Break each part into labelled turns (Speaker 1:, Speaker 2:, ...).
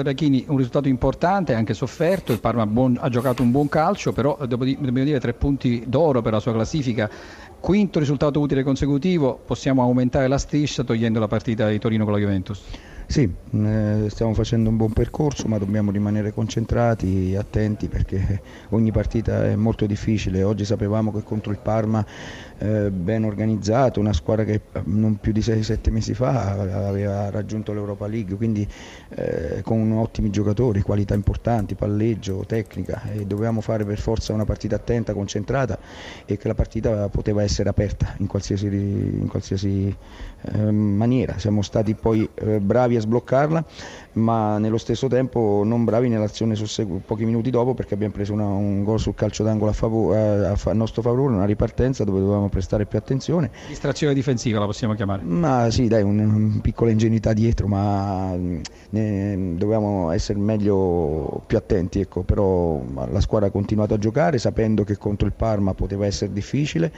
Speaker 1: Rachini, un risultato importante, anche sofferto, il Parma buon, ha giocato un buon calcio, però dobbiamo dire tre punti d'oro per la sua classifica, quinto risultato utile consecutivo, possiamo aumentare la striscia togliendo la partita di Torino con la Juventus.
Speaker 2: Sì, eh, stiamo facendo un buon percorso ma dobbiamo rimanere concentrati, attenti perché ogni partita è molto difficile. Oggi sapevamo che contro il Parma eh, ben organizzato, una squadra che non più di 6-7 mesi fa aveva raggiunto l'Europa League, quindi eh, con ottimi giocatori, qualità importanti, palleggio, tecnica e dovevamo fare per forza una partita attenta, concentrata e che la partita poteva essere aperta in qualsiasi, in qualsiasi eh, maniera. Siamo stati poi eh, bravi a desblocarla. Ma nello stesso tempo non bravi nell'azione pochi minuti dopo perché abbiamo preso una, un gol sul calcio d'angolo a, favore, a, a, nostro favore, una ripartenza dove dovevamo prestare più attenzione.
Speaker 1: Distrazione difensiva la possiamo chiamare?
Speaker 2: Ma sì, dai, una un piccola ingenuità dietro, ma ne, dovevamo essere meglio più attenti, ecco. però la squadra ha continuato a giocare sapendo che contro il Parma poteva essere difficile,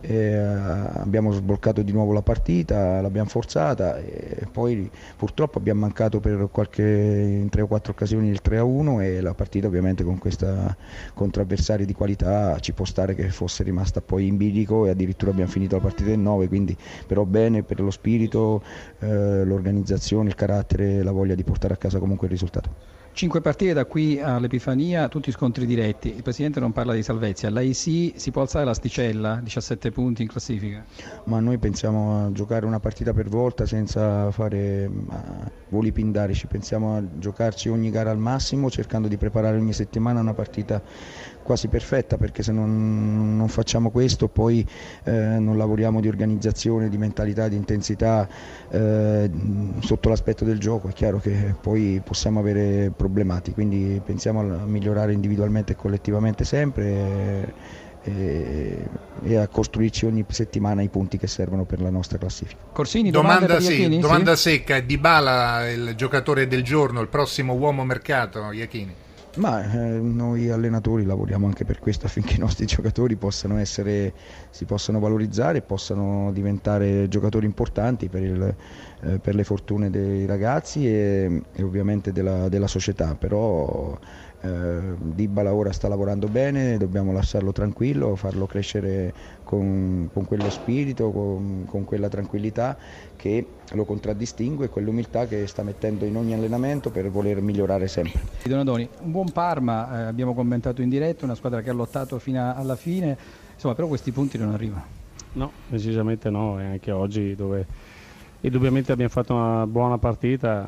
Speaker 2: eh, abbiamo sbloccato di nuovo la partita, l'abbiamo forzata e poi purtroppo abbiamo mancato per qualche, in tre o quattro occasioni il 3-1 e la partita ovviamente con questa contro avversari di qualità ci può stare che fosse rimasta poi in bilico e addirittura abbiamo finito la partita in 9, quindi però bene per lo spirito, eh, l'organizzazione, il carattere, la voglia di portare a casa comunque il risultato.
Speaker 1: Cinque partite da qui all'Epifania, tutti scontri diretti. Il Presidente non parla di salvezza. L'AIC si può alzare l'asticella, 17 punti in classifica?
Speaker 2: Ma noi pensiamo a giocare una partita per volta senza fare voli pindarici. Pensiamo a giocarci ogni gara al massimo, cercando di preparare ogni settimana una partita quasi perfetta perché se non, non facciamo questo poi eh, non lavoriamo di organizzazione, di mentalità, di intensità eh, sotto l'aspetto del gioco è chiaro che poi possiamo avere problematiche, quindi pensiamo a migliorare individualmente e collettivamente sempre. E, e, a costruirci ogni settimana i punti che servono per la nostra classifica.
Speaker 1: Corsini,
Speaker 3: domanda, sì, domanda sì? secca, Di Bala il giocatore del giorno, il prossimo uomo mercato, Iachini?
Speaker 2: Ma eh, noi allenatori lavoriamo anche per questo affinché i nostri giocatori possano essere, si possano valorizzare e possano diventare giocatori importanti per, il, eh, per le fortune dei ragazzi e, e ovviamente della, della società. Però eh, Dybala ora sta lavorando bene, dobbiamo lasciarlo tranquillo, farlo crescere con, con quello spirito, con, con, quella tranquillità che lo contraddistingue e quell'umiltà che sta mettendo in ogni allenamento per voler migliorare sempre.
Speaker 1: Donadoni, un buon Parma, eh, abbiamo commentato in diretta, una squadra che ha lottato fino alla fine, insomma però questi punti non arrivano.
Speaker 4: No, decisamente no, e anche oggi dove indubbiamente abbiamo fatto una buona partita,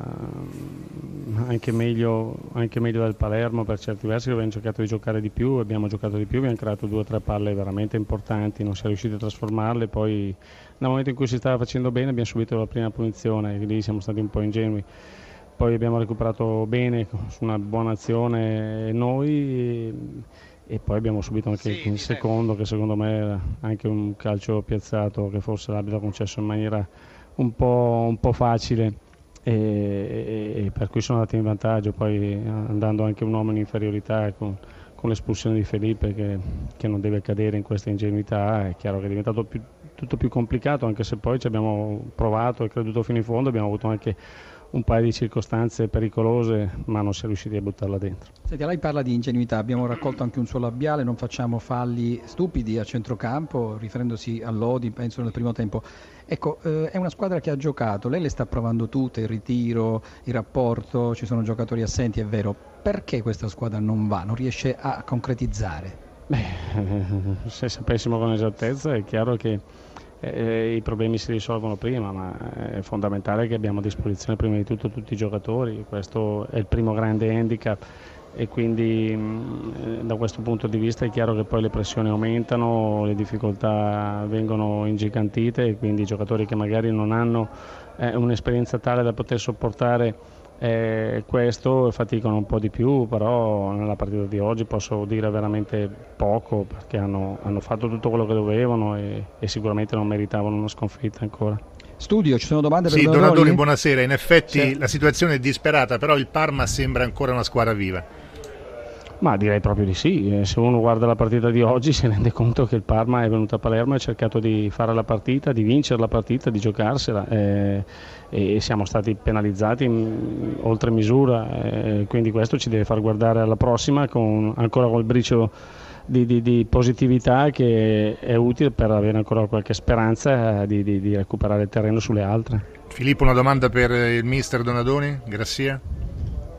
Speaker 4: anche meglio, anche meglio, del Palermo per certi versi abbiamo cercato di giocare di più, abbiamo giocato di più, abbiamo creato due o tre palle veramente importanti, non si è riusciti a trasformarle, poi nel momento in cui si stava facendo bene abbiamo subito la prima punizione, lì siamo stati un po' ingenui. Poi abbiamo recuperato bene su una buona azione noi e, e poi abbiamo subito anche sì, il secondo che secondo me era anche un calcio piazzato che forse l'arbitro ha concesso in maniera un po', un po facile. E, e, e, per cui sono andati in vantaggio, poi andando anche un uomo in inferiorità con, con l'espulsione di Felipe che, che, non deve cadere in questa ingenuità, è chiaro che è diventato più, tutto più complicato anche se poi ci abbiamo provato e creduto fino in fondo, abbiamo avuto anche un paio di circostanze pericolose, ma non si è riusciti a buttarla dentro.
Speaker 1: Senti, lei parla di ingenuità, abbiamo raccolto anche un suo labiale, non facciamo falli stupidi a centrocampo, riferendosi a Lodi, penso nel primo tempo. Ecco, eh, è una squadra che ha giocato, lei le sta provando tutte, il ritiro, il rapporto, ci sono giocatori assenti, è vero. Perché questa squadra non va, non riesce a concretizzare?
Speaker 4: Beh, se sapessimo con esattezza è chiaro che eh, i problemi si risolvono prima, ma è fondamentale che abbiamo a disposizione prima di tutto tutti i giocatori, questo è il primo grande handicap e quindi mh, da questo punto di vista è chiaro che poi le pressioni aumentano, le difficoltà vengono ingigantite e quindi i giocatori che magari non hanno eh, un'esperienza tale da poter sopportare eh, questo faticano un po' di più, però nella partita di oggi posso dire veramente poco perché hanno, hanno fatto tutto quello che dovevano e, e, sicuramente non meritavano una sconfitta ancora.
Speaker 1: Studio, ci sono domande per
Speaker 3: sì, Donadoni? buonasera. In effetti sì. la situazione è disperata, però il Parma sembra ancora una squadra viva.
Speaker 4: Ma direi proprio di sì, eh, se uno guarda la partita di oggi si rende conto che il Parma è venuto a Palermo e ha cercato di fare la partita, di vincere la partita, di giocarsela eh, e siamo stati penalizzati in, oltre misura, eh, quindi questo ci deve far guardare alla prossima con, ancora col briciolo di, di, di, positività che è utile per avere ancora qualche speranza di, di recuperare il terreno sulle altre.
Speaker 3: Filippo una domanda per il mister Donadoni, Grassia?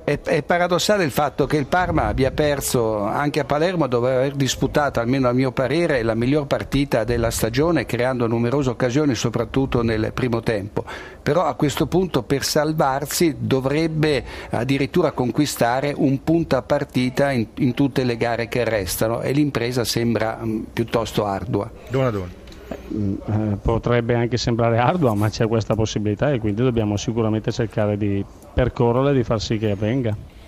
Speaker 5: È, è, paradossale il fatto che il Parma abbia perso anche a Palermo dove aver disputato, almeno a mio parere, la miglior partita della stagione creando numerose occasioni soprattutto nel primo tempo. Però a questo punto per salvarsi dovrebbe addirittura conquistare un punto a partita in, in tutte le gare che restano e l'impresa sembra mh, mm, piuttosto ardua.
Speaker 3: Donadoni.
Speaker 4: Eh, potrebbe anche sembrare ardua, ma c'è questa possibilità e quindi dobbiamo sicuramente cercare di percorrerla e di far sì che avvenga.